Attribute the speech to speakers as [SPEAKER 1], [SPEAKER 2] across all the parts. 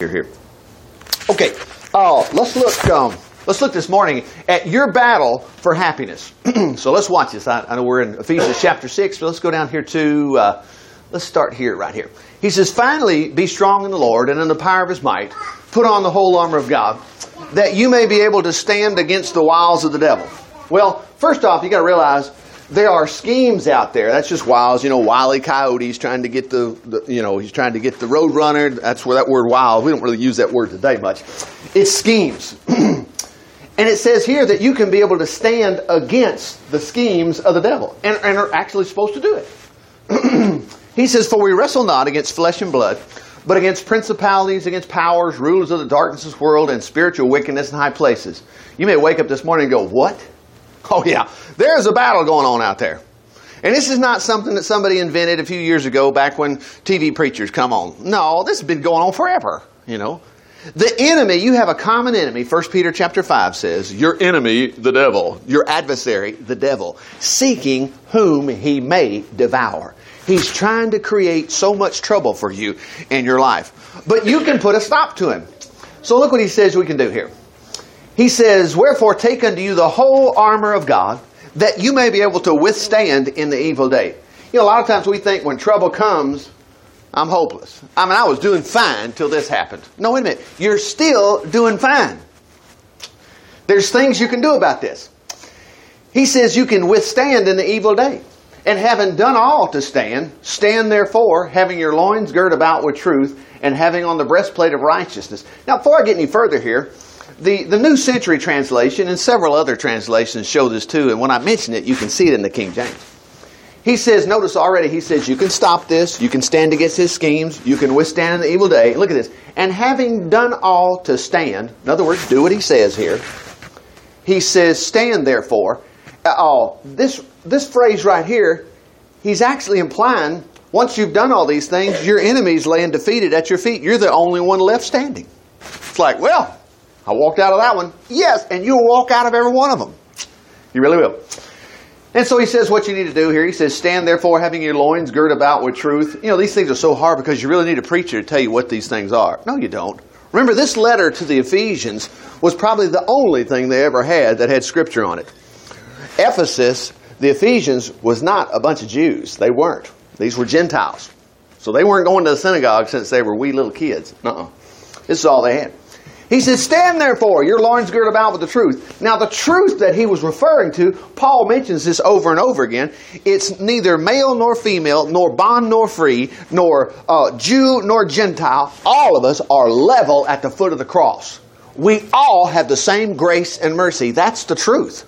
[SPEAKER 1] Here, here. Okay, uh, let's look. Um, let's look this morning at your battle for happiness. so let's watch this. I, I, know we're in Ephesians chapter six, but let's go down here to. Uh, let's start here, right here. He says, "Finally, be strong in the Lord and in the power of His might. Put on the whole armor of God, that you may be able to stand against the wiles of the devil." Well, first off, you got to realize there are schemes out there. That's just wiles, you know, wily coyotes trying to get the, the, you know, he's trying to get the road runner. That's where that word wild, we don't really use that word today much. It's schemes. and it says here that you can be able to stand against the schemes of the devil and, and are actually supposed to do it. he says, For we wrestle not against flesh and blood, but against principalities, against powers, rulers of the darkness of this world, and spiritual wickedness in high places. You may wake up this morning and go, What? Oh, yeah. There's a battle going on out there. And this is not something that somebody invented a few years ago back when TV preachers come on. No, this has been going on forever, you know. The enemy, you have a common enemy. 1 Peter chapter 5 says, Your enemy, the devil, your adversary, the devil, seeking whom he may devour. He's trying to create so much trouble for you in your life. But you can put a stop to him. So look what he says we can do here. He says, Wherefore take unto you the whole armor of God, that you may be able to withstand in the evil day. You know, a lot of times we think when trouble comes, I'm hopeless. I mean, I was doing fine till this happened. No, wait a minute. You're still doing fine. There's things you can do about this. He says you can withstand in the evil day. And having done all to stand, stand therefore, having your loins girt about with truth, and having on the breastplate of righteousness. Now, before I get any further here, the, the New Century Translation and several other translations show this too, and when I mention it, you can see it in the King James. He says, notice already, he says, you can stop this, you can stand against his schemes, you can withstand the evil day. Look at this. And having done all to stand, in other words, do what he says here, he says, stand therefore. Uh, this, this phrase right here, he's actually implying once you've done all these things, your enemy's laying defeated at your feet. You're the only one left standing. It's like, well, I walked out of that one. Yes, and you'll walk out of every one of them. You really will. And so he says what you need to do here. He says, Stand therefore having your loins girt about with truth. You know, these things are so hard because you really need a preacher to tell you what these things are. No, you don't. Remember, this letter to the Ephesians was probably the only thing they ever had that had scripture on it. Ephesus, the Ephesians, was not a bunch of Jews. They weren't. These were Gentiles. So they weren't going to the synagogue since they were wee little kids. Uh-uh. This is all they had. He says, Stand therefore, your loins girt about with the truth. Now, the truth that he was referring to, Paul mentions this over and over again. It's neither male nor female, nor bond nor free, nor uh, Jew nor Gentile. All of us are level at the foot of the cross. We all have the same grace and mercy. That's the truth.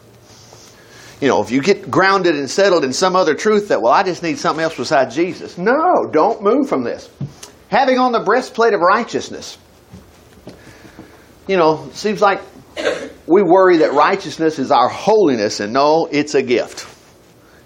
[SPEAKER 1] You know, if you get grounded and settled in some other truth that, well, I just need something else besides Jesus. No, don't move from this. Having on the breastplate of righteousness you know, seems like we worry that righteousness is our holiness, and no, it's a gift.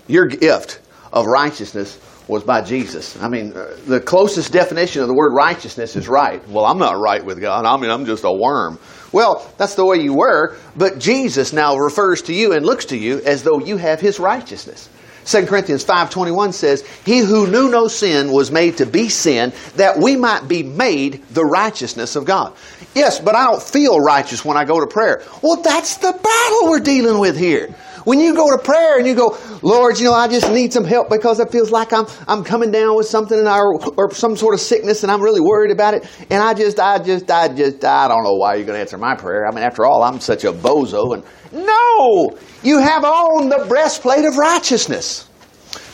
[SPEAKER 1] Your gift of righteousness was by Jesus. I mean, uh, the closest definition of the word righteousness is right. Well, I'm not right with God. I mean, I'm just a worm. Well, that's the way you were, but Jesus now refers to you and looks to you as though you have his righteousness. 2 Corinthians 5.21 says, He who knew no sin was made to be sin, that we might be made the righteousness of God. Yes, but I don't feel righteous when I go to prayer. Well, that's the battle we're dealing with here. When you go to prayer and you go, Lord, you know, I just need some help because it feels like I'm, I'm coming down with something in our, or some sort of sickness and I'm really worried about it. And I just, I just, I just, I don't know why you're going to answer my prayer. I mean, after all, I'm such a bozo. And no, you have on the breastplate of righteousness.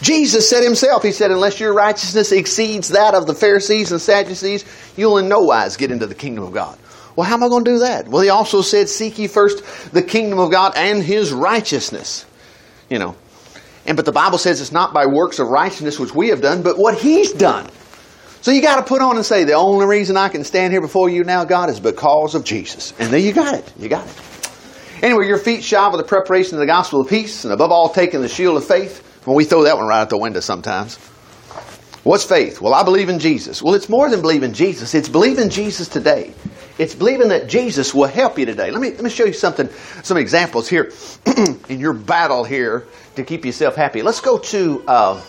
[SPEAKER 1] Jesus said himself, He said, unless your righteousness exceeds that of the Pharisees and Sadducees, you'll in no wise get into the kingdom of God. Well, how am I going to do that? Well, he also said, Seek ye first the kingdom of God and his righteousness. You know. And but the Bible says it's not by works of righteousness which we have done, but what he's done. So you got to put on and say, the only reason I can stand here before you now, God, is because of Jesus. And there you got it. You got it. Anyway, your feet shod with the preparation of the gospel of peace, and above all, taking the shield of faith. Well, we throw that one right out the window sometimes. What's faith? Well, I believe in Jesus. Well, it's more than believing Jesus. It's believing Jesus today. It's believing that Jesus will help you today. Let me, let me show you something, some examples here in your battle here to keep yourself happy. Let's go to, uh,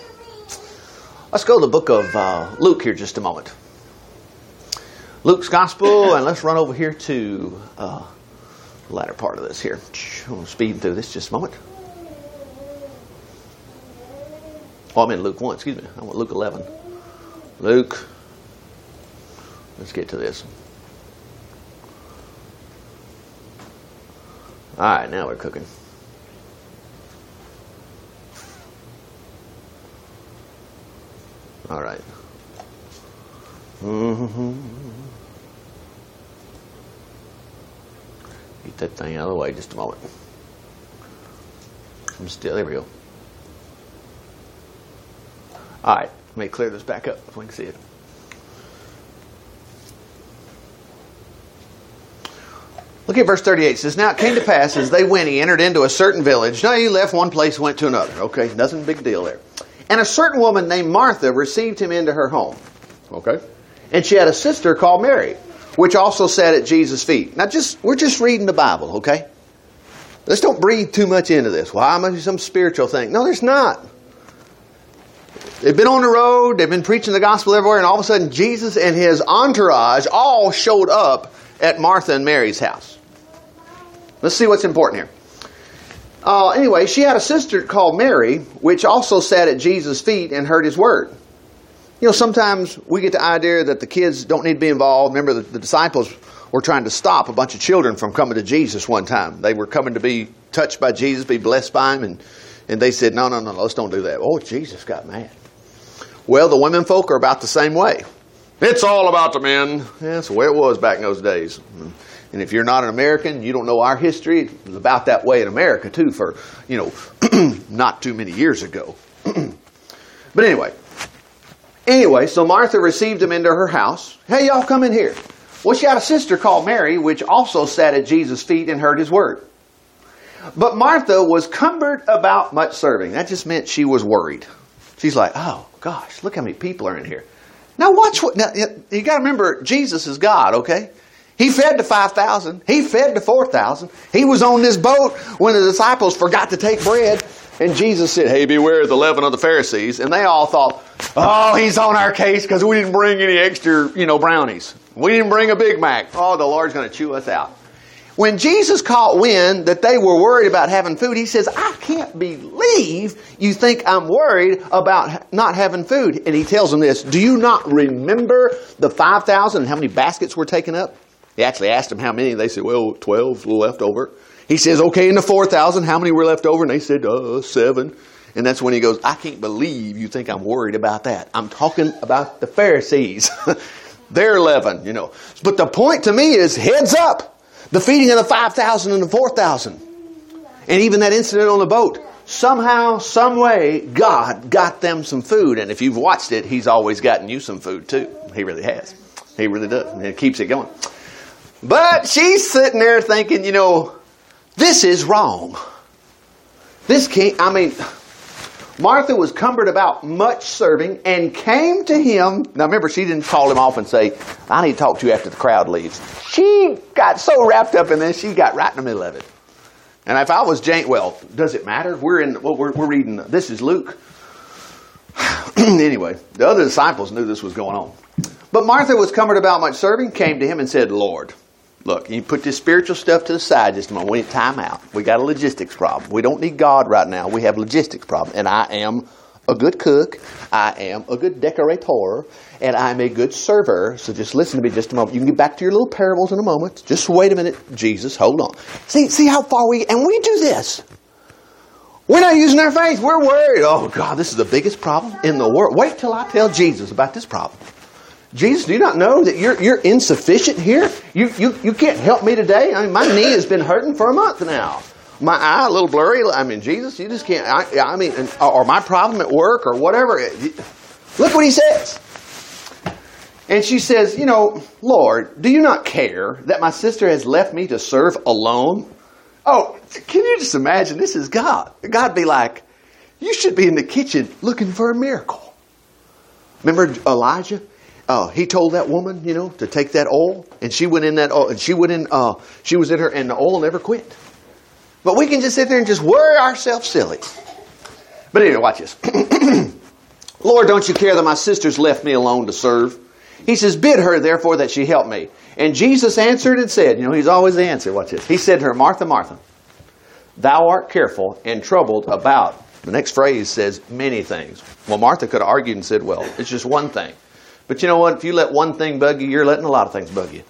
[SPEAKER 1] let's go to the book of uh, Luke here just a moment. Luke's Gospel, and let's run over here to uh, the latter part of this here. I'm speeding through this just a moment. Oh, I'm in Luke 1, excuse me. I want Luke 11. Luke, let's get to this. All right, now we're cooking. All right. Mm-hmm. Get that thing out of the way just a moment. I'm still, there we go. All right, let me clear this back up if we can see it. Look at verse 38. It says, Now it came to pass as they went, he entered into a certain village. Now he left one place, went to another. Okay, nothing big deal there. And a certain woman named Martha received him into her home. Okay? And she had a sister called Mary, which also sat at Jesus' feet. Now just we're just reading the Bible, okay? Let's don't breathe too much into this. Why must be some spiritual thing? No, there's not. They've been on the road, they've been preaching the gospel everywhere, and all of a sudden Jesus and his entourage all showed up at Martha and Mary's house. Let's see what's important here. Uh, anyway, she had a sister called Mary, which also sat at Jesus' feet and heard his word. You know, sometimes we get the idea that the kids don't need to be involved. Remember, the, the disciples were trying to stop a bunch of children from coming to Jesus one time. They were coming to be touched by Jesus, be blessed by him, and, and they said, No, no, no, let's don't do that. Oh, Jesus got mad. Well, the women folk are about the same way. It's all about the men. That's the way it was back in those days. And if you're not an American, you don't know our history. It was about that way in America too, for you know, not too many years ago. but anyway, anyway, so Martha received him into her house. Hey, y'all, come in here. Well, she had a sister called Mary, which also sat at Jesus' feet and heard his word. But Martha was cumbered about much serving. That just meant she was worried. She's like, oh gosh, look how many people are in here. Now watch what. Now, you got to remember, Jesus is God. Okay, He fed the five thousand. He fed the four thousand. He was on this boat when the disciples forgot to take bread, and Jesus said, "Hey, beware of the leaven of the Pharisees." And they all thought, "Oh, he's on our case because we didn't bring any extra, you know, brownies. We didn't bring a Big Mac. Oh, the Lord's going to chew us out." When Jesus caught wind that they were worried about having food, he says, I can't believe you think I'm worried about not having food. And he tells them this Do you not remember the 5,000 and how many baskets were taken up? He actually asked them how many. They said, Well, 12 left over. He says, Okay, in the 4,000, how many were left over? And they said, Uh, seven. And that's when he goes, I can't believe you think I'm worried about that. I'm talking about the Pharisees. They're 11, you know. But the point to me is heads up. The feeding of the 5,000 and the 4,000. And even that incident on the boat. Somehow, some way, God got them some food. And if you've watched it, He's always gotten you some food too. He really has. He really does. And it keeps it going. But she's sitting there thinking, you know, this is wrong. This can't, I mean, Martha was cumbered about much serving and came to him. Now remember, she didn't call him off and say, I need to talk to you after the crowd leaves. She got so wrapped up in this, she got right in the middle of it. And if I was Jane, well, does it matter? We're in, well, we're, we're reading, this is Luke. anyway, the other disciples knew this was going on. But Martha was cumbered about much serving, came to him and said, Lord, Look, you put this spiritual stuff to the side just a moment. We need time out. We got a logistics problem. We don't need God right now. We have logistics problem. And I am a good cook. I am a good decorator. And I'm a good server. So just listen to me just a moment. You can get back to your little parables in a moment. Just wait a minute. Jesus, hold on. See, see how far we, and we do this. We're not using our faith. We're worried. Oh God, this is the biggest problem in the world. Wait till I tell Jesus about this problem. Jesus, do you not know that you're, you're insufficient here? You, you, you can't help me today? I mean, my knee has been hurting for a month now. My eye a little blurry. I mean, Jesus, you just can't. I, I mean, or my problem at work or whatever. Look what he says. And she says, You know, Lord, do you not care that my sister has left me to serve alone? Oh, can you just imagine? This is God. God be like, You should be in the kitchen looking for a miracle. Remember Elijah? Uh, he told that woman, you know, to take that oil, and she went in that oil, and she went in, uh, she was in her, and the oil never quit. But we can just sit there and just worry ourselves silly. But anyway, watch this. Lord, don't you care that my sisters left me alone to serve? He says, Bid her therefore that she help me. And Jesus answered and said, You know, he's always the answer. Watch this. He said to her, Martha, Martha, thou art careful and troubled about. The next phrase says many things. Well, Martha could have argued and said, Well, it's just one thing. But you know what? If you let one thing bug you, you're letting a lot of things bug you.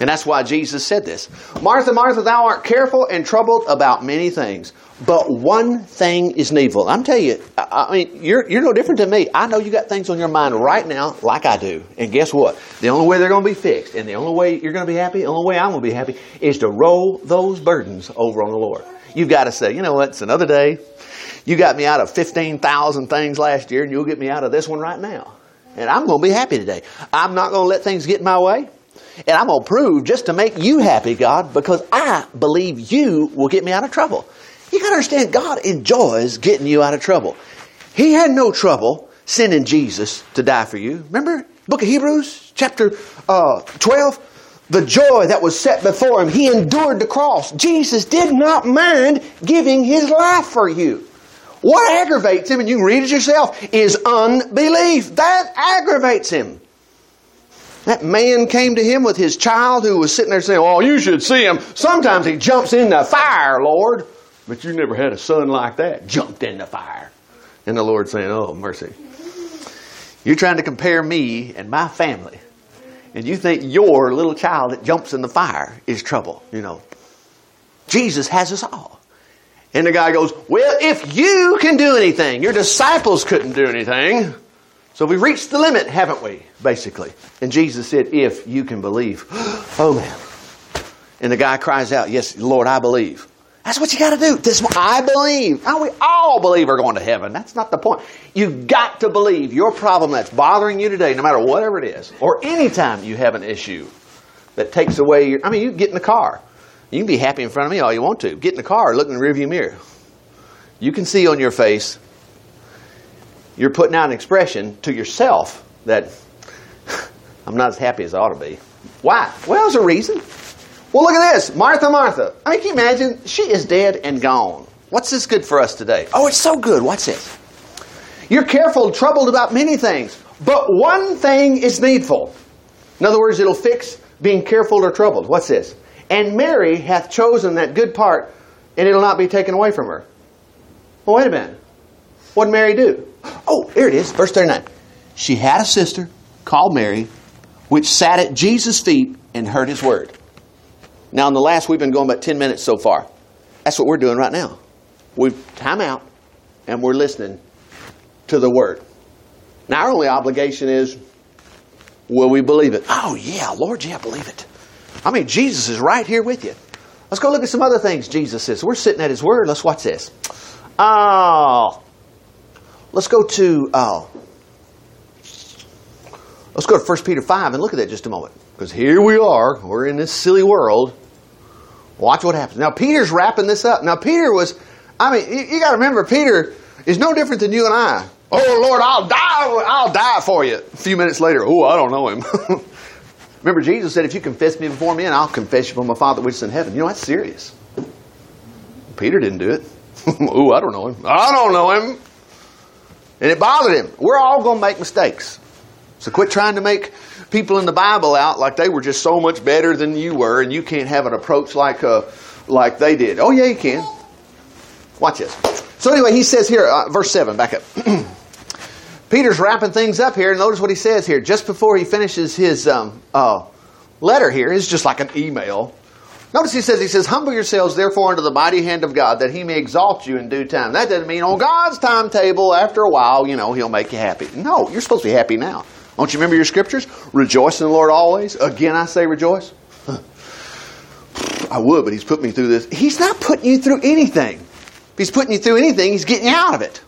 [SPEAKER 1] And that's why Jesus said this. Martha, Martha, thou art careful and troubled about many things, but one thing is needful. I'm telling you, I mean, you're, you're no different than me. I know you got things on your mind right now, like I do. And guess what? The only way they're going to be fixed, and the only way you're going to be happy, the only way I'm going to be happy, is to roll those burdens over on the Lord. You've got to say, you know what? It's another day. You got me out of 15,000 things last year, and you'll get me out of this one right now. And I'm going to be happy today. I'm not going to let things get in my way. And I'm going to prove just to make you happy, God, because I believe you will get me out of trouble. You got to understand, God enjoys getting you out of trouble. He had no trouble sending Jesus to die for you. Remember, book of Hebrews, chapter uh, 12? The joy that was set before him, he endured the cross. Jesus did not mind giving his life for you. What aggravates him, and you can read it yourself, is unbelief. That aggravates him. That man came to him with his child who was sitting there saying, Oh, you should see him. Sometimes he jumps in the fire, Lord. But you never had a son like that. Jumped in the fire. And the Lord saying, Oh, mercy. You're trying to compare me and my family. And you think your little child that jumps in the fire is trouble, you know. Jesus has us all. And the guy goes, Well, if you can do anything, your disciples couldn't do anything. So we reached the limit, haven't we? Basically. And Jesus said, If you can believe. oh man. And the guy cries out, Yes, Lord, I believe. That's what you got to do. This I believe. Now we all believe we're going to heaven. That's not the point. You've got to believe your problem that's bothering you today, no matter whatever it is, or anytime you have an issue that takes away your. I mean, you get in the car. You can be happy in front of me all you want to. Get in the car, look in the rearview mirror. You can see on your face you're putting out an expression to yourself that I'm not as happy as I ought to be. Why? Well, there's a reason. Well, look at this. Martha, Martha. I mean, can you imagine? She is dead and gone. What's this good for us today? Oh, it's so good. What's this. You're careful, troubled about many things, but one thing is needful. In other words, it'll fix being careful or troubled. What's this? And Mary hath chosen that good part, and it'll not be taken away from her. Well, wait a minute. What did Mary do? Oh, here it is, verse 39. She had a sister called Mary, which sat at Jesus' feet and heard his word. Now, in the last, we've been going about 10 minutes so far. That's what we're doing right now. We've time out and we're listening to the word. Now, our only obligation is will we believe it? Oh, yeah, Lord, yeah, believe it. I mean, Jesus is right here with you. Let's go look at some other things Jesus says. We're sitting at his word. Let's watch this. Oh, Let's go to uh, let's go to 1 Peter 5 and look at that just a moment. Because here we are, we're in this silly world. Watch what happens. Now Peter's wrapping this up. Now Peter was, I mean, you, you got to remember, Peter is no different than you and I. Oh Lord, I'll die, I'll die for you. A few minutes later, oh, I don't know him. remember, Jesus said, if you confess me before men, I'll confess you before my Father which is in heaven. You know, that's serious. Peter didn't do it. oh, I don't know him. I don't know him. And it bothered him. We're all going to make mistakes. So quit trying to make people in the Bible out like they were just so much better than you were, and you can't have an approach like uh, like they did. Oh yeah, you can. Watch this. So anyway, he says here, uh, verse seven. Back up. Peter's wrapping things up here. And notice what he says here. Just before he finishes his um, uh, letter here, it's just like an email. Notice he says, he says, humble yourselves therefore under the mighty hand of God that he may exalt you in due time. That doesn't mean on God's timetable, after a while, you know, he'll make you happy. No, you're supposed to be happy now. Don't you remember your scriptures? Rejoice in the Lord always. Again, I say rejoice. I would, but he's put me through this. He's not putting you through anything. If he's putting you through anything, he's getting you out of it.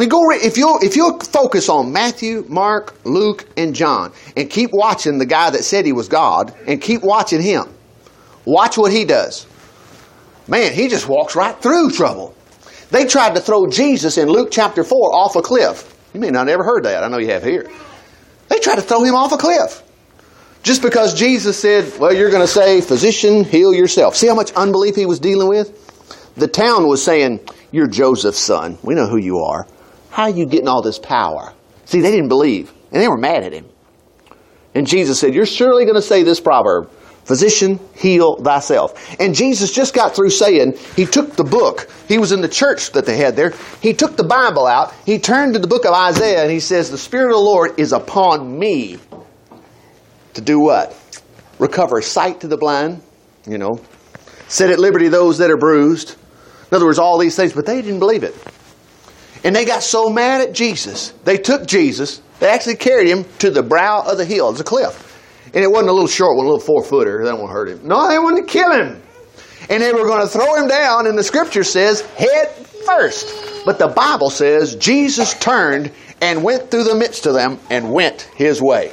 [SPEAKER 1] I mean, go if you if you focus on Matthew, Mark, Luke, and John, and keep watching the guy that said he was God, and keep watching him Watch what he does. Man, he just walks right through trouble. They tried to throw Jesus in Luke chapter 4 off a cliff. You may not have ever heard that. I know you have here. They tried to throw him off a cliff. Just because Jesus said, well, you're going to say, physician, heal yourself. See how much unbelief he was dealing with? The town was saying, you're Joseph's son. We know who you are. How are you getting all this power? See, they didn't believe, and they were mad at him. And Jesus said, You're surely going to say this proverb Physician, heal thyself. And Jesus just got through saying, He took the book. He was in the church that they had there. He took the Bible out. He turned to the book of Isaiah and he says, The Spirit of the Lord is upon me. To do what? Recover sight to the blind, you know, set at liberty those that are bruised. In other words, all these things, but they didn't believe it. And they got so mad at Jesus, they took Jesus, they actually carried him to the brow of the hill. It's a cliff. And it wasn't a little short one, a little four footer. That won't hurt him. No, they wanted to kill him. And they were going to throw him down, and the scripture says, head first. But the Bible says Jesus turned and went through the midst of them and went his way.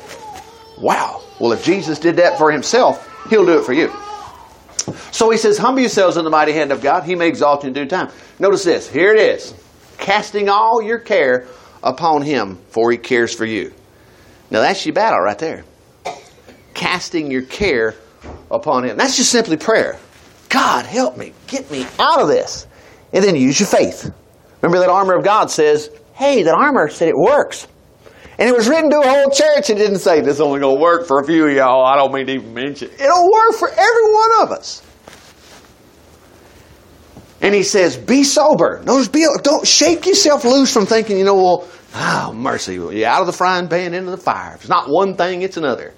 [SPEAKER 1] Wow. Well, if Jesus did that for himself, he'll do it for you. So he says, Humble yourselves in the mighty hand of God. He may exalt you in due time. Notice this. Here it is. Casting all your care upon him, for he cares for you. Now that's your battle right there casting your care upon Him. That's just simply prayer. God, help me. Get me out of this. And then use your faith. Remember that armor of God says, hey, that armor said it works. And it was written to a whole church. It didn't say this only going to work for a few of y'all. I don't mean to even mention. It. It'll work for every one of us. And he says, be sober. Notice, be, don't shake yourself loose from thinking, you know, well, oh, mercy. You're out of the frying pan into the fire. If it's not one thing, it's another.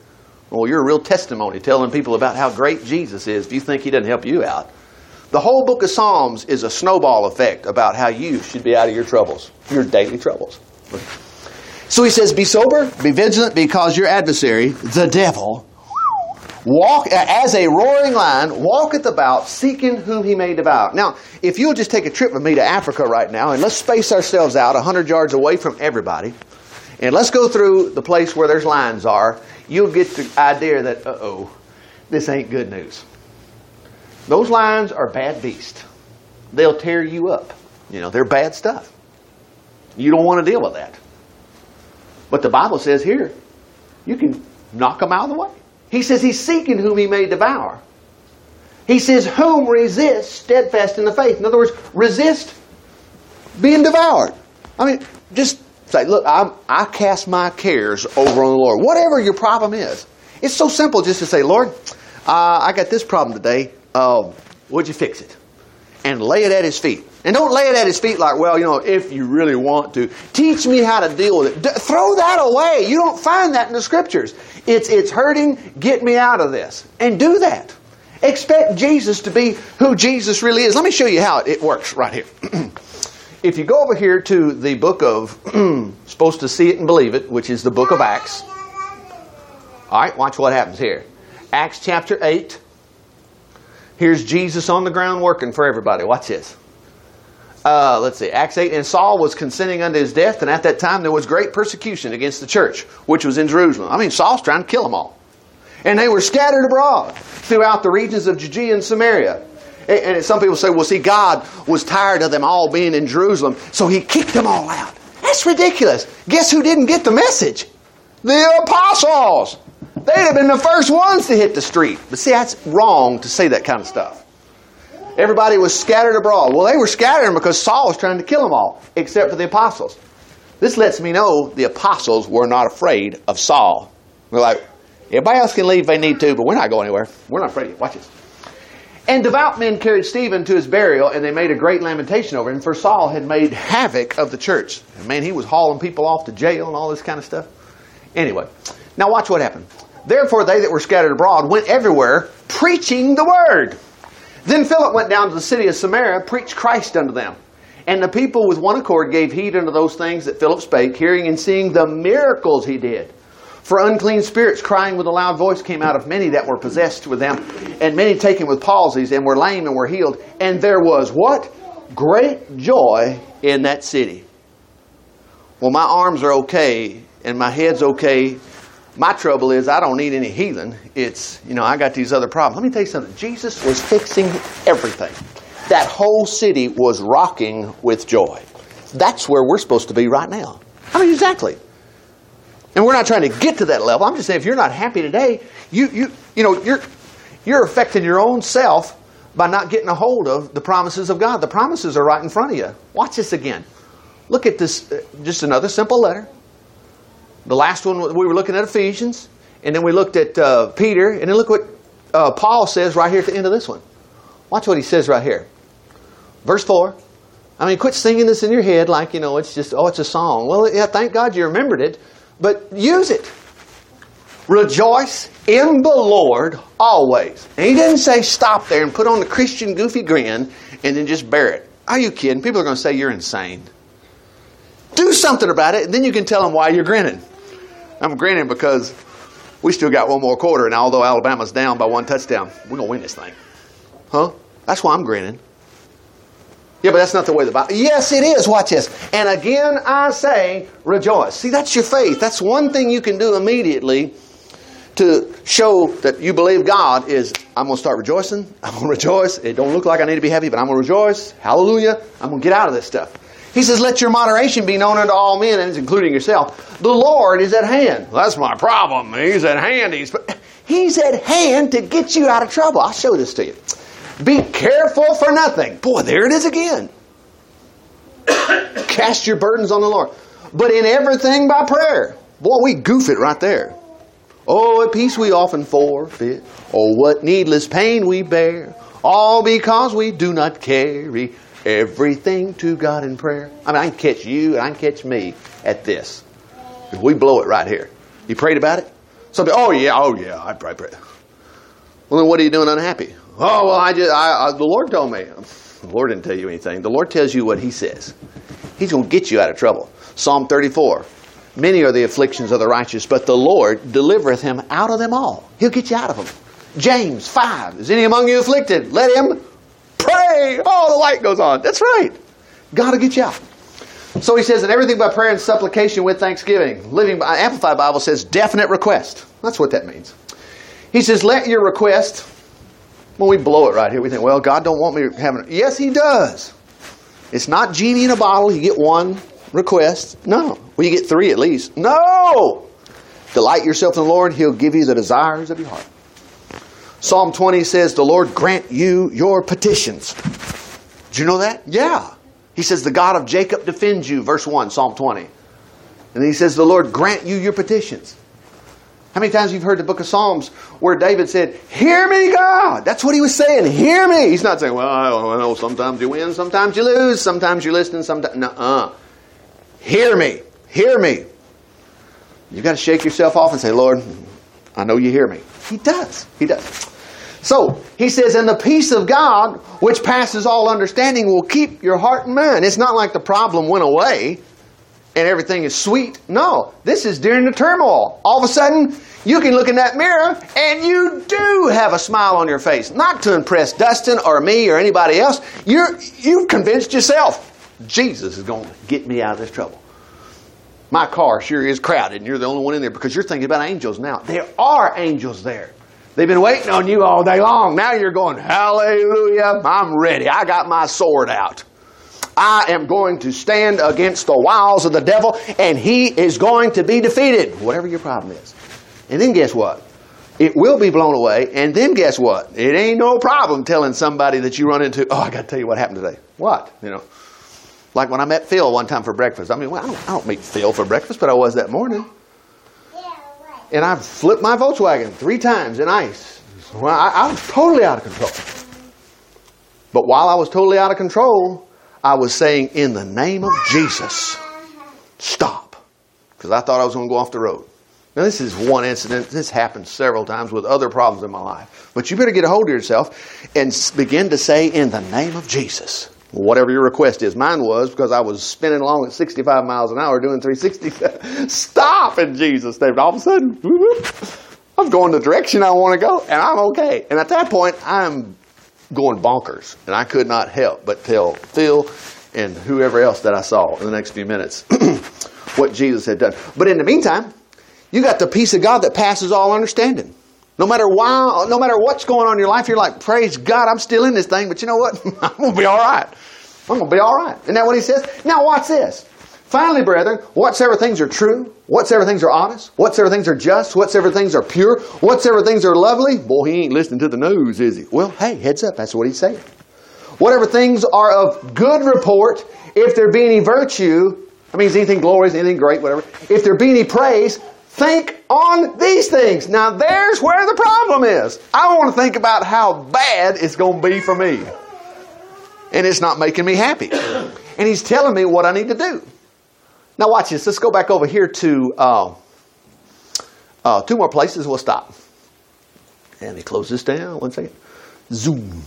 [SPEAKER 1] Well, you're a real testimony telling people about how great Jesus is if you think he doesn't help you out. The whole book of Psalms is a snowball effect about how you should be out of your troubles, your daily troubles. So he says, Be sober, be vigilant, because your adversary, the devil, walk as a roaring lion, walketh about, seeking whom he may devour. Now, if you'll just take a trip with me to Africa right now, and let's space ourselves out 100 yards away from everybody, and let's go through the place where there's lions are, you'll get the idea that, uh oh, this ain't good news. Those lions are bad beasts. They'll tear you up. You know, they're bad stuff. You don't want to deal with that. But the Bible says here, you can knock them out of the way. He says he's seeking whom he may devour. He says, whom resist steadfast in the faith. In other words, resist being devoured. I mean, just Say, look, I'm, i cast my cares over on the Lord. Whatever your problem is. It's so simple just to say, Lord, uh, I got this problem today. Uh, would you fix it? And lay it at His feet. And don't lay it at His feet like, well, you know, if you really want to. Teach me how to deal with it. D- throw that away. You don't find that in the Scriptures. It's, it's hurting. Get me out of this. And do that. Expect Jesus to be who Jesus really is. Let me show you how it, it works right here. if you go over here to the book of, supposed to see it and believe it, which is the book of Acts. All right, watch what happens here. Acts chapter 8. Here's Jesus on the ground working for everybody. Watch this. Uh, let's see, Acts 8. And Saul was consenting unto his death, and at that time there was great persecution against the church, which was in Jerusalem. I mean, Saul's trying to kill them all. And they were scattered abroad throughout the regions of Judea and Samaria and some people say, well, see, God was tired of them all being in Jerusalem, so he kicked them all out. That's ridiculous. Guess who didn't get the message? The apostles. They'd have been the first ones to hit the street. But see, that's wrong to say that kind of stuff. Everybody was scattered abroad. Well, they were scattering because Saul was trying to kill them all, except for the apostles. This lets me know the apostles were not afraid of Saul. They're like, everybody else can leave if they need to, but we're not going anywhere. We're not afraid. Watch this. And devout men carried Stephen to his burial, and they made a great lamentation over him, for Saul had made havoc of the church. And man, he was hauling people off to jail and all this kind of stuff. Anyway, now watch what happened. Therefore, they that were scattered abroad went everywhere preaching the word. Then Philip went down to the city of Samaria, preached Christ unto them. And the people with one accord gave heed unto those things that Philip spake, hearing and seeing the miracles he did. For unclean spirits crying with a loud voice came out of many that were possessed with them, and many taken with palsies, and were lame and were healed. And there was what? Great joy in that city. Well, my arms are okay, and my head's okay. My trouble is I don't need any healing. It's, you know, I got these other problems. Let me tell you something. Jesus was fixing everything. That whole city was rocking with joy. That's where we're supposed to be right now. I mean, exactly. And we're not trying to get to that level. I'm just saying if you're not happy today, you, you, you know, you're, you're affecting your own self by not getting a hold of the promises of God. The promises are right in front of you. Watch this again. Look at this, uh, just another simple letter. The last one, we were looking at Ephesians. And then we looked at uh, Peter, and then look what uh, Paul says right here at the end of this one. Watch what he says right here. Verse 4. I mean, quit singing this in your head like, you know, it's just, oh, it's a song. Well, yeah, thank God you remembered it, but use it. Rejoice in the Lord always. And he didn't say stop there and put on the Christian goofy grin and then just bear it. Are you kidding? People are going to say you're insane. Do something about it, and then you can tell them why you're grinning. I'm grinning because we still got one more quarter, and although Alabama's down by one touchdown, we're going to win this thing. Huh? That's why I'm grinning. Yeah, but that's not the way the Bible. Yes, it is. Watch this. And again, I say, rejoice. See, that's your faith. That's one thing you can do immediately to show that you believe God is I'm going to start rejoicing. I'm going to rejoice. It don't look like I need to be happy, but I'm going to rejoice. Hallelujah. I'm going to get out of this stuff. He says, Let your moderation be known unto all men, and it's including yourself. The Lord is at hand. Well, that's my problem. He's at hand. He's, he's at hand to get you out of trouble. I'll show this to you. Be careful for nothing. Boy, there it is again. Cast your burdens on the Lord. But in everything by prayer. Boy, we goof it right there. Oh, a peace we often forfeit. Oh, what needless pain we bear. All because we do not carry everything to God in prayer. I mean, I can catch you and I can catch me at this. If we blow it right here. You prayed about it? Somebody, oh yeah, oh yeah, I pray, pray. Well, then what are you doing unhappy? Oh, well, I just, I, I, the Lord told me. The Lord didn't tell you anything. The Lord tells you what He says. He's going to get you out of trouble. Psalm 34. Many are the afflictions of the righteous, but the Lord delivereth him out of them all. He'll get you out of them. James 5. Is any among you afflicted? Let him pray. Oh, the light goes on. That's right. God will get you out. So he says, and everything by prayer and supplication with thanksgiving. Living by Amplified Bible says definite request. That's what that means. He says, let your request when we blow it right here, we think, well, God don't want me having. Yes, He does. It's not genie in a bottle. You get one request. No. Well, you get three at least. No. Delight yourself in the Lord. He'll give you the desires of your heart. Psalm 20 says, The Lord grant you your petitions. Do you know that? Yeah. He says, The God of Jacob defends you. Verse 1, Psalm 20. And he says, The Lord grant you your petitions. How many times you've heard the book of Psalms where David said, Hear me, God? That's what he was saying. Hear me. He's not saying, Well, I don't know. Sometimes you win, sometimes you lose, sometimes you listen, sometimes. No, uh. Hear me. Hear me. You've got to shake yourself off and say, Lord, I know you hear me. He does. He does. So, he says, and the peace of God, which passes all understanding, will keep your heart and mind. It's not like the problem went away and everything is sweet. No, this is during the turmoil. All of a sudden, you can look in that mirror and you do have a smile on your face. Not to impress Dustin or me or anybody else. You're, you've convinced yourself Jesus is going to get me out of this trouble. My car sure is crowded and you're the only one in there because you're thinking about angels now. There are angels there. They've been waiting on you all day long. Now you're going, Hallelujah, I'm ready. I got my sword out. I am going to stand against the wiles of the devil, and he is going to be defeated, whatever your problem is. And then guess what? It will be blown away, and then guess what? It ain't no problem telling somebody that you run into, oh, I got to tell you what happened today. What? You know, like when I met Phil one time for breakfast. I mean, well, I, don't, I don't meet Phil for breakfast, but I was that morning. And I flipped my Volkswagen three times in ice. Well, I, I was totally out of control. But while I was totally out of control, I was saying, in the name of Jesus, stop. Because I thought I was going to go off the road. Now, this is one incident. This happened several times with other problems in my life. But you better get a hold of yourself and begin to say, in the name of Jesus, whatever your request is. Mine was because I was spinning along at 65 miles an hour doing 360. Stop in Jesus' name. All of a sudden, I'm going the direction I want to go, and I'm okay. And at that point, I'm going bonkers. And I could not help but tell Phil and whoever else that I saw in the next few minutes what Jesus had done. But in the meantime, you got the peace of God that passes all understanding. No matter why, no matter what's going on in your life, you're like, praise God, I'm still in this thing, but you know what? I'm gonna be all right. I'm gonna be all right. Isn't that what he says? Now watch this. Finally, brethren, whatsoever things are true, whatsoever things are honest, whatsoever things are just, whatsoever things are pure, whatsoever things are lovely. Boy, he ain't listening to the news, is he? Well, hey, heads up, that's what he's saying. Whatever things are of good report, if there be any virtue, I mean, anything glorious, anything great, whatever, if there be any praise, think on these things. Now, there's where the problem is. I want to think about how bad it's going to be for me. And it's not making me happy. And he's telling me what I need to do. Now, watch this. Let's go back over here to uh, uh, two more places. We'll stop. And he closes this down. One second. Zoom.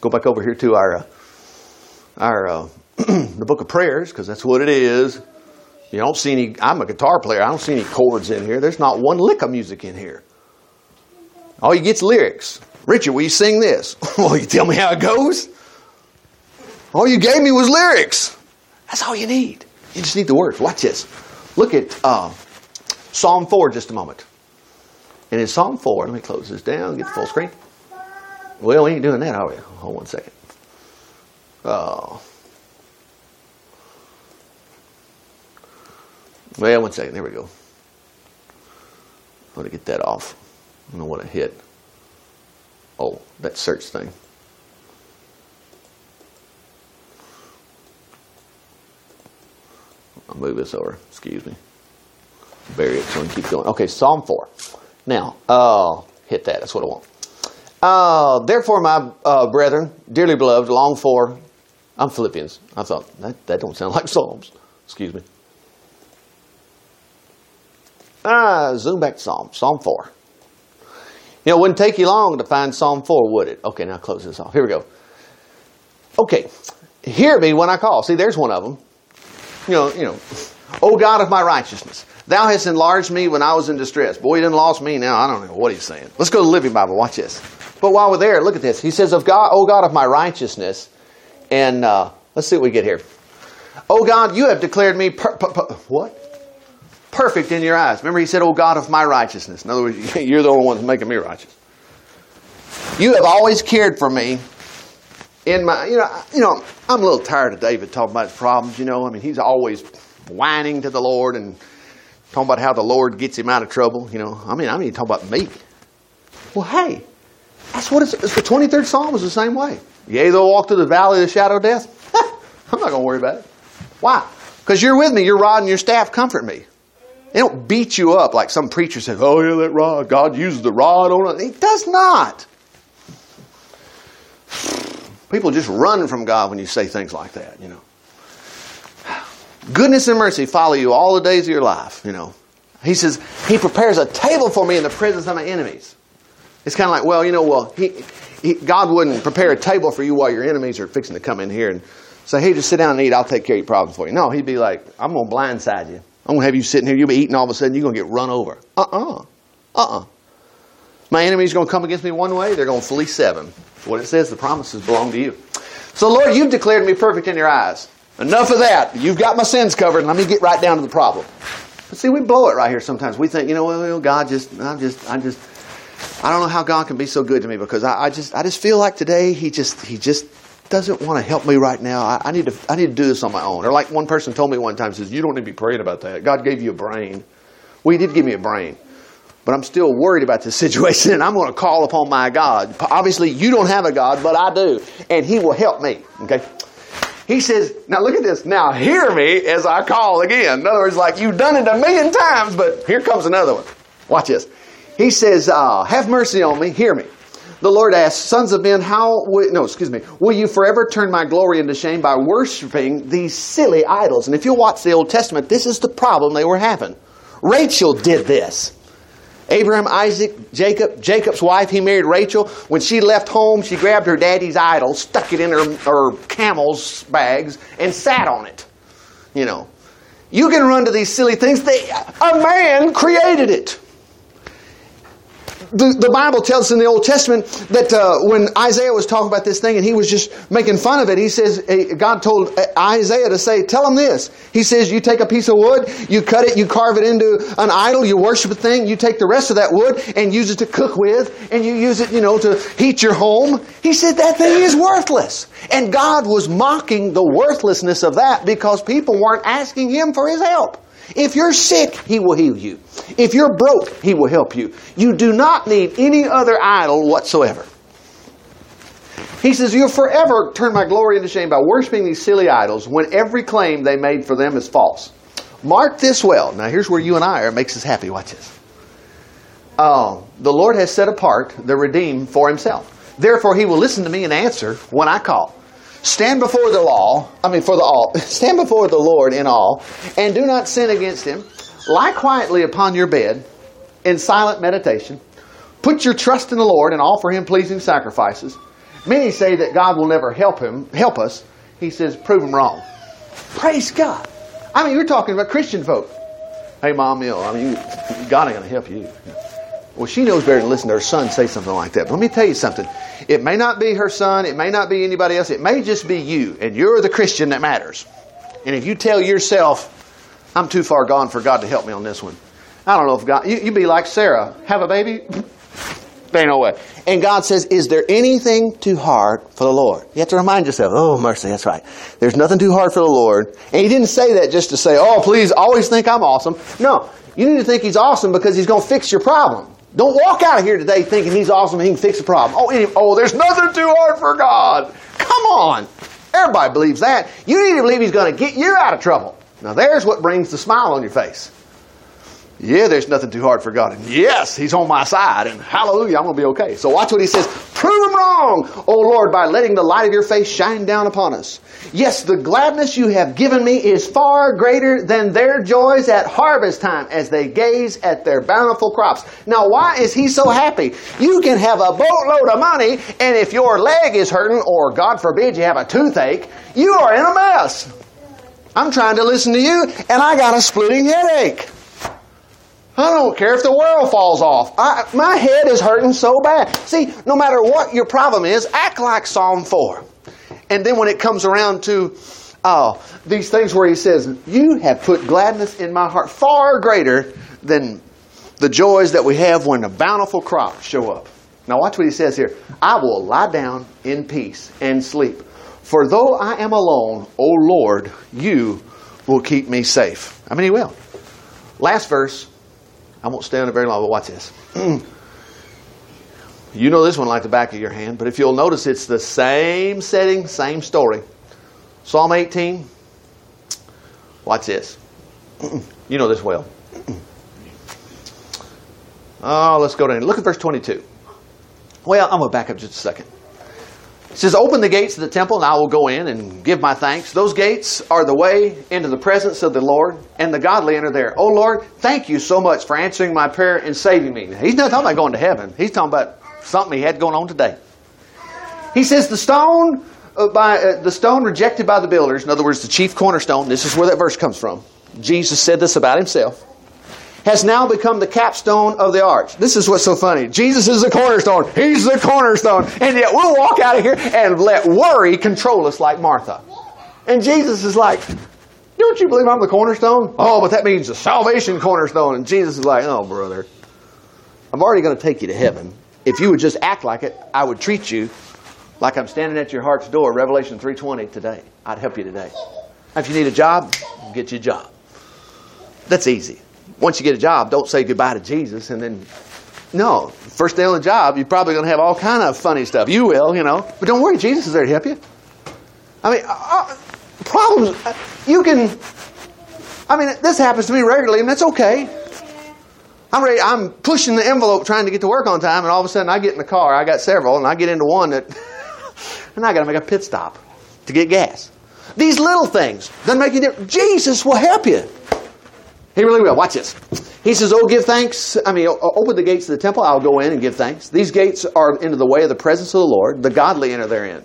[SPEAKER 1] Go back over here to our, uh, our uh, the book of prayers, because that's what it is. You don't see any, I'm a guitar player, I don't see any chords in here. There's not one lick of music in here. All you get's lyrics. Richard, will you sing this? well, you tell me how it goes? All you gave me was lyrics. That's all you need. You just need the words. Watch this. Look at uh, Psalm 4 just a moment. And in Psalm 4, let me close this down, get the full screen. Well, we ain't doing that, are we? Hold one second. Oh. Well, one second. There we go. I want to get that off. I don't want to hit. Oh, that search thing. I'll move this over. Excuse me. Bury it so I can keep going. Okay, Psalm 4. Now, uh, hit that. That's what I want. Uh, therefore, my uh, brethren, dearly beloved, long for. I'm Philippians. I thought that, that don't sound like Psalms. Excuse me. Ah, zoom back to Psalm, Psalm 4. You know, it wouldn't take you long to find Psalm 4, would it? Okay, now close this off. Here we go. Okay, hear me when I call. See, there's one of them. You know, you know, O God of my righteousness, Thou hast enlarged me when I was in distress. Boy, he didn't lost me now. I don't know what he's saying. Let's go to the Living Bible. Watch this. But while we're there, look at this. He says, "Of God, O God of my righteousness," and uh, let's see what we get here. Oh God, you have declared me per- per- per- what? Perfect in your eyes. Remember, he said, Oh God of my righteousness. In other words, you're the only one that's making me righteous. You have always cared for me in my, you know, you know, I'm a little tired of David talking about his problems, you know. I mean, he's always whining to the Lord and talking about how the Lord gets him out of trouble, you know. I mean, I mean, talk about me. Well, hey, that's what it's, it's the 23rd Psalm is the same way. Yea, though I walk through the valley of the shadow of death, I'm not going to worry about it. Why? Because you're with me, your rod and your staff comfort me. They don't beat you up like some preacher says, oh, yeah, that rod. God uses the rod on it. He does not. People just run from God when you say things like that, you know. Goodness and mercy follow you all the days of your life, you know. He says, He prepares a table for me in the presence of my enemies. It's kind of like, well, you know, well, he, he, God wouldn't prepare a table for you while your enemies are fixing to come in here and say, hey, just sit down and eat. I'll take care of your problems for you. No, he'd be like, I'm going to blindside you. I'm going to have you sitting here, you'll be eating, all of a sudden you're going to get run over. Uh uh-uh. uh. My enemy's going to come against me one way, they're going to flee seven. What it says, the promises belong to you. So, Lord, you've declared me perfect in your eyes. Enough of that. You've got my sins covered. Let me get right down to the problem. But see, we blow it right here sometimes. We think, you know, well, God just, I'm just, I'm just, I don't know how God can be so good to me because I, I just, I just feel like today He just, He just doesn't want to help me right now. I, I, need to I need to do this on my own. Or like one person told me one time, says, You don't need to be praying about that. God gave you a brain. Well, He did give me a brain. But I'm still worried about this situation and I'm going to call upon my God. Obviously, you don't have a God, but I do. And He will help me. Okay? He says, now look at this. Now hear me as I call again. In other words, like you've done it a million times, but here comes another one. Watch this. He says, uh, have mercy on me. Hear me the Lord asked, Sons of men, how, will, no, excuse me, will you forever turn my glory into shame by worshiping these silly idols? And if you watch the Old Testament, this is the problem they were having. Rachel did this. Abraham, Isaac, Jacob, Jacob's wife, he married Rachel. When she left home, she grabbed her daddy's idol, stuck it in her, her camel's bags, and sat on it. You know. You can run to these silly things. They, a man created it the, the Bible tells us in the Old Testament that uh, when Isaiah was talking about this thing and he was just making fun of it, he says, God told Isaiah to say, Tell him this. He says, You take a piece of wood, you cut it, you carve it into an idol, you worship a thing, you take the rest of that wood and use it to cook with, and you use it, you know, to heat your home. He said, That thing is worthless. And God was mocking the worthlessness of that because people weren't asking Him for His help. If you're sick, He will heal you. If you're broke, He will help you. You do not need any other idol whatsoever. He says, You'll forever turn my glory into shame by worshiping these silly idols when every claim they made for them is false. Mark this well. Now, here's where you and I are. It makes us happy. Watch this. Oh, the Lord has set apart the redeemed for himself. Therefore, he will listen to me and answer when I call. Stand before the law, I mean, for the all, stand before the Lord in all, and do not sin against him. Lie quietly upon your bed in silent meditation. Put your trust in the Lord and offer him pleasing sacrifices. Many say that God will never help him, help us. He says, prove him wrong. Praise God. I mean, you're talking about Christian folk. Hey, mom, you know, I mean, God ain't going to help you. Well, she knows better than listen to her son say something like that. But let me tell you something. It may not be her son. It may not be anybody else. It may just be you. And you're the Christian that matters. And if you tell yourself, I'm too far gone for God to help me on this one. I don't know if God, you, would be like Sarah. Have a baby? There ain't no way. And God says, Is there anything too hard for the Lord? You have to remind yourself, Oh, mercy, that's right. There's nothing too hard for the Lord. And He didn't say that just to say, Oh, please always think I'm awesome. No, you need to think He's awesome because He's going to fix your problem. Don't walk out of here today thinking He's awesome and He can fix a problem. Oh, oh, there's nothing too hard for God. Come on. Everybody believes that. You need to believe He's going to get you out of trouble. Now, there's what brings the smile on your face. Yeah, there's nothing too hard for God. And yes, He's on my side. And hallelujah, I'm going to be okay. So watch what He says. Prove Him wrong, O Lord, by letting the light of your face shine down upon us. Yes, the gladness you have given me is far greater than their joys at harvest time as they gaze at their bountiful crops. Now, why is He so happy? You can have a boatload of money, and if your leg is hurting, or God forbid you have a toothache, you are in a mess. I'm trying to listen to you, and I got a splitting headache. I don't care if the world falls off. I, my head is hurting so bad. See, no matter what your problem is, act like Psalm 4. And then when it comes around to uh, these things where he says, You have put gladness in my heart far greater than the joys that we have when the bountiful crops show up. Now, watch what he says here I will lie down in peace and sleep. For though I am alone, O Lord, you will keep me safe. I mean, he will. Last verse, I won't stay on it very long, but watch this. you know this one like the back of your hand, but if you'll notice, it's the same setting, same story. Psalm 18. Watch this. you know this well. Oh, let's go down. Look at verse 22. Well, I'm going to back up just a second. Says, Open the gates of the temple, and I will go in and give my thanks. Those gates are the way into the presence of the Lord, and the godly enter there. Oh Lord, thank you so much for answering my prayer and saving me. He's not talking about going to heaven. He's talking about something he had going on today. He says, The stone uh, by uh, the stone rejected by the builders, in other words, the chief cornerstone, this is where that verse comes from. Jesus said this about himself has now become the capstone of the arch. This is what's so funny. Jesus is the cornerstone. He's the cornerstone. And yet we'll walk out of here and let worry control us like Martha. And Jesus is like, don't you believe I'm the cornerstone? Oh, but that means the salvation cornerstone. And Jesus is like, oh, brother, I'm already going to take you to heaven. If you would just act like it, I would treat you like I'm standing at your heart's door, Revelation 3.20 today. I'd help you today. If you need a job, get you a job. That's easy once you get a job, don't say goodbye to Jesus and then no, first day on the job, you're probably going to have all kind of funny stuff. You will, you know, but don't worry, Jesus is there to help you. I mean, uh, uh problems uh, you can. I mean, this happens to me regularly, and that's okay. I'm ready. I'm pushing the envelope, trying to get to work on time, and all of a sudden, I get in the car. I got several, and I get into one that, and I got to make a pit stop to get gas. These little things doesn't make you difference. Jesus will help you. He really will. Watch this. He says, Oh, give thanks. I mean, open the gates of the temple. I'll go in and give thanks. These gates are into the way of the presence of the Lord. The godly enter therein.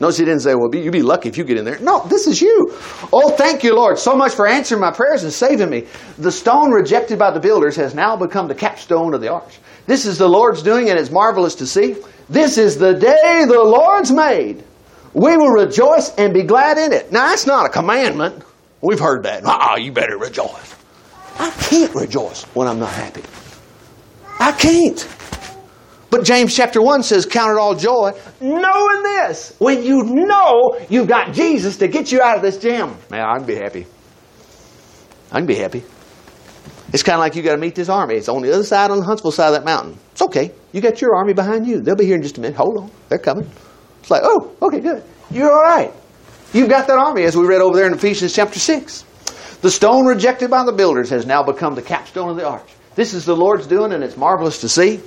[SPEAKER 1] Notice he didn't say, Well, you'd be lucky if you get in there. No, this is you. Oh, thank you, Lord, so much for answering my prayers and saving me. The stone rejected by the builders has now become the capstone of the arch. This is the Lord's doing, and it's marvelous to see. This is the day the Lord's made. We will rejoice and be glad in it. Now, that's not a commandment. We've heard that. Ah, you better rejoice. I can't rejoice when I'm not happy. I can't. But James chapter 1 says, Count it all joy, knowing this. When you know you've got Jesus to get you out of this jam. Man, I can be happy. I can be happy. It's kind of like you got to meet this army. It's on the other side, on the Huntsville side of that mountain. It's okay. You got your army behind you. They'll be here in just a minute. Hold on. They're coming. It's like, oh, okay, good. You're all right. You've got that army, as we read over there in Ephesians chapter 6. The stone rejected by the builders has now become the capstone of the arch. This is the Lord's doing, and it's marvelous to see.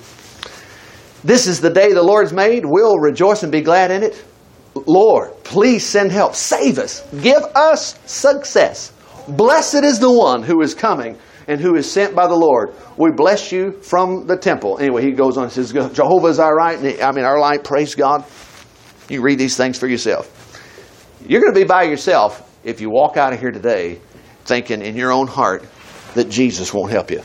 [SPEAKER 1] This is the day the Lord's made. We'll rejoice and be glad in it. Lord, please send help. Save us. Give us success. Blessed is the one who is coming and who is sent by the Lord. We bless you from the temple. Anyway, he goes on and says, Jehovah is our right. I mean, our light. Praise God. You read these things for yourself. You're going to be by yourself if you walk out of here today thinking in your own heart that Jesus won't help you.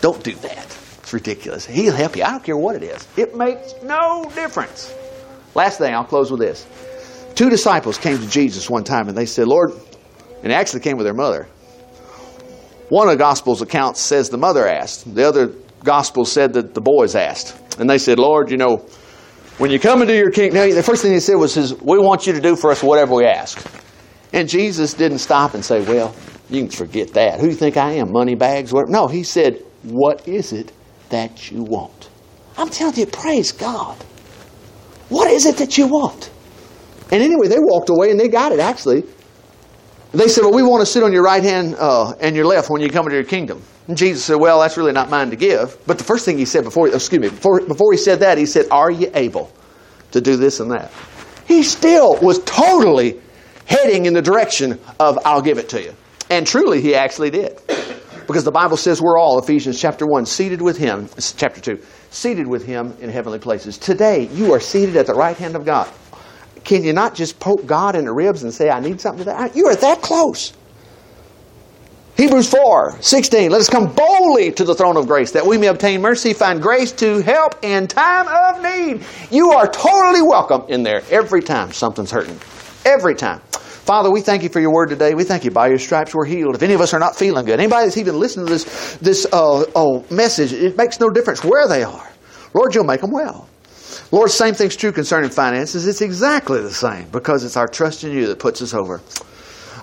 [SPEAKER 1] Don't do that. It's ridiculous. He'll help you. I don't care what it is. It makes no difference. Last thing, I'll close with this. Two disciples came to Jesus one time and they said, Lord, and actually came with their mother. One of the Gospels accounts says the mother asked. The other Gospel said that the boys asked. And they said, Lord, you know, when you come into your kingdom, the first thing they said was, we want you to do for us whatever we ask. And Jesus didn't stop and say, well, you can forget that. Who do you think I am? Money bags? Whatever. No, he said, what is it that you want? I'm telling you, praise God. What is it that you want? And anyway, they walked away and they got it, actually. They said, Well, we want to sit on your right hand uh, and your left when you come into your kingdom. And Jesus said, Well, that's really not mine to give. But the first thing he said before, excuse me, before, before he said that, he said, Are you able to do this and that? He still was totally heading in the direction of, I'll give it to you. And truly, he actually did. Because the Bible says we're all, Ephesians chapter 1, seated with him, chapter 2, seated with him in heavenly places. Today, you are seated at the right hand of God. Can you not just poke God in the ribs and say, I need something to that? You are that close. Hebrews 4 16. Let us come boldly to the throne of grace that we may obtain mercy, find grace to help in time of need. You are totally welcome in there every time something's hurting. Every time. Father, we thank you for your word today. We thank you by your stripes we're healed. If any of us are not feeling good, anybody that's even listening to this, this uh, oh, message, it makes no difference where they are. Lord, you'll make them well. Lord, same thing's true concerning finances. It's exactly the same because it's our trust in you that puts us over.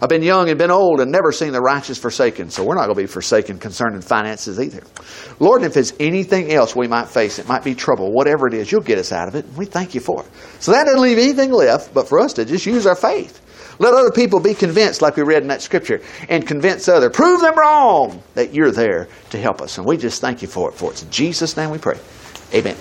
[SPEAKER 1] I've been young and been old and never seen the righteous forsaken, so we're not going to be forsaken concerning finances either. Lord, if it's anything else we might face, it might be trouble, whatever it is, you'll get us out of it. And we thank you for it. So that doesn't leave anything left but for us to just use our faith. Let other people be convinced, like we read in that scripture, and convince others. Prove them wrong that you're there to help us. And we just thank you for it. For it's in Jesus' name we pray. Amen.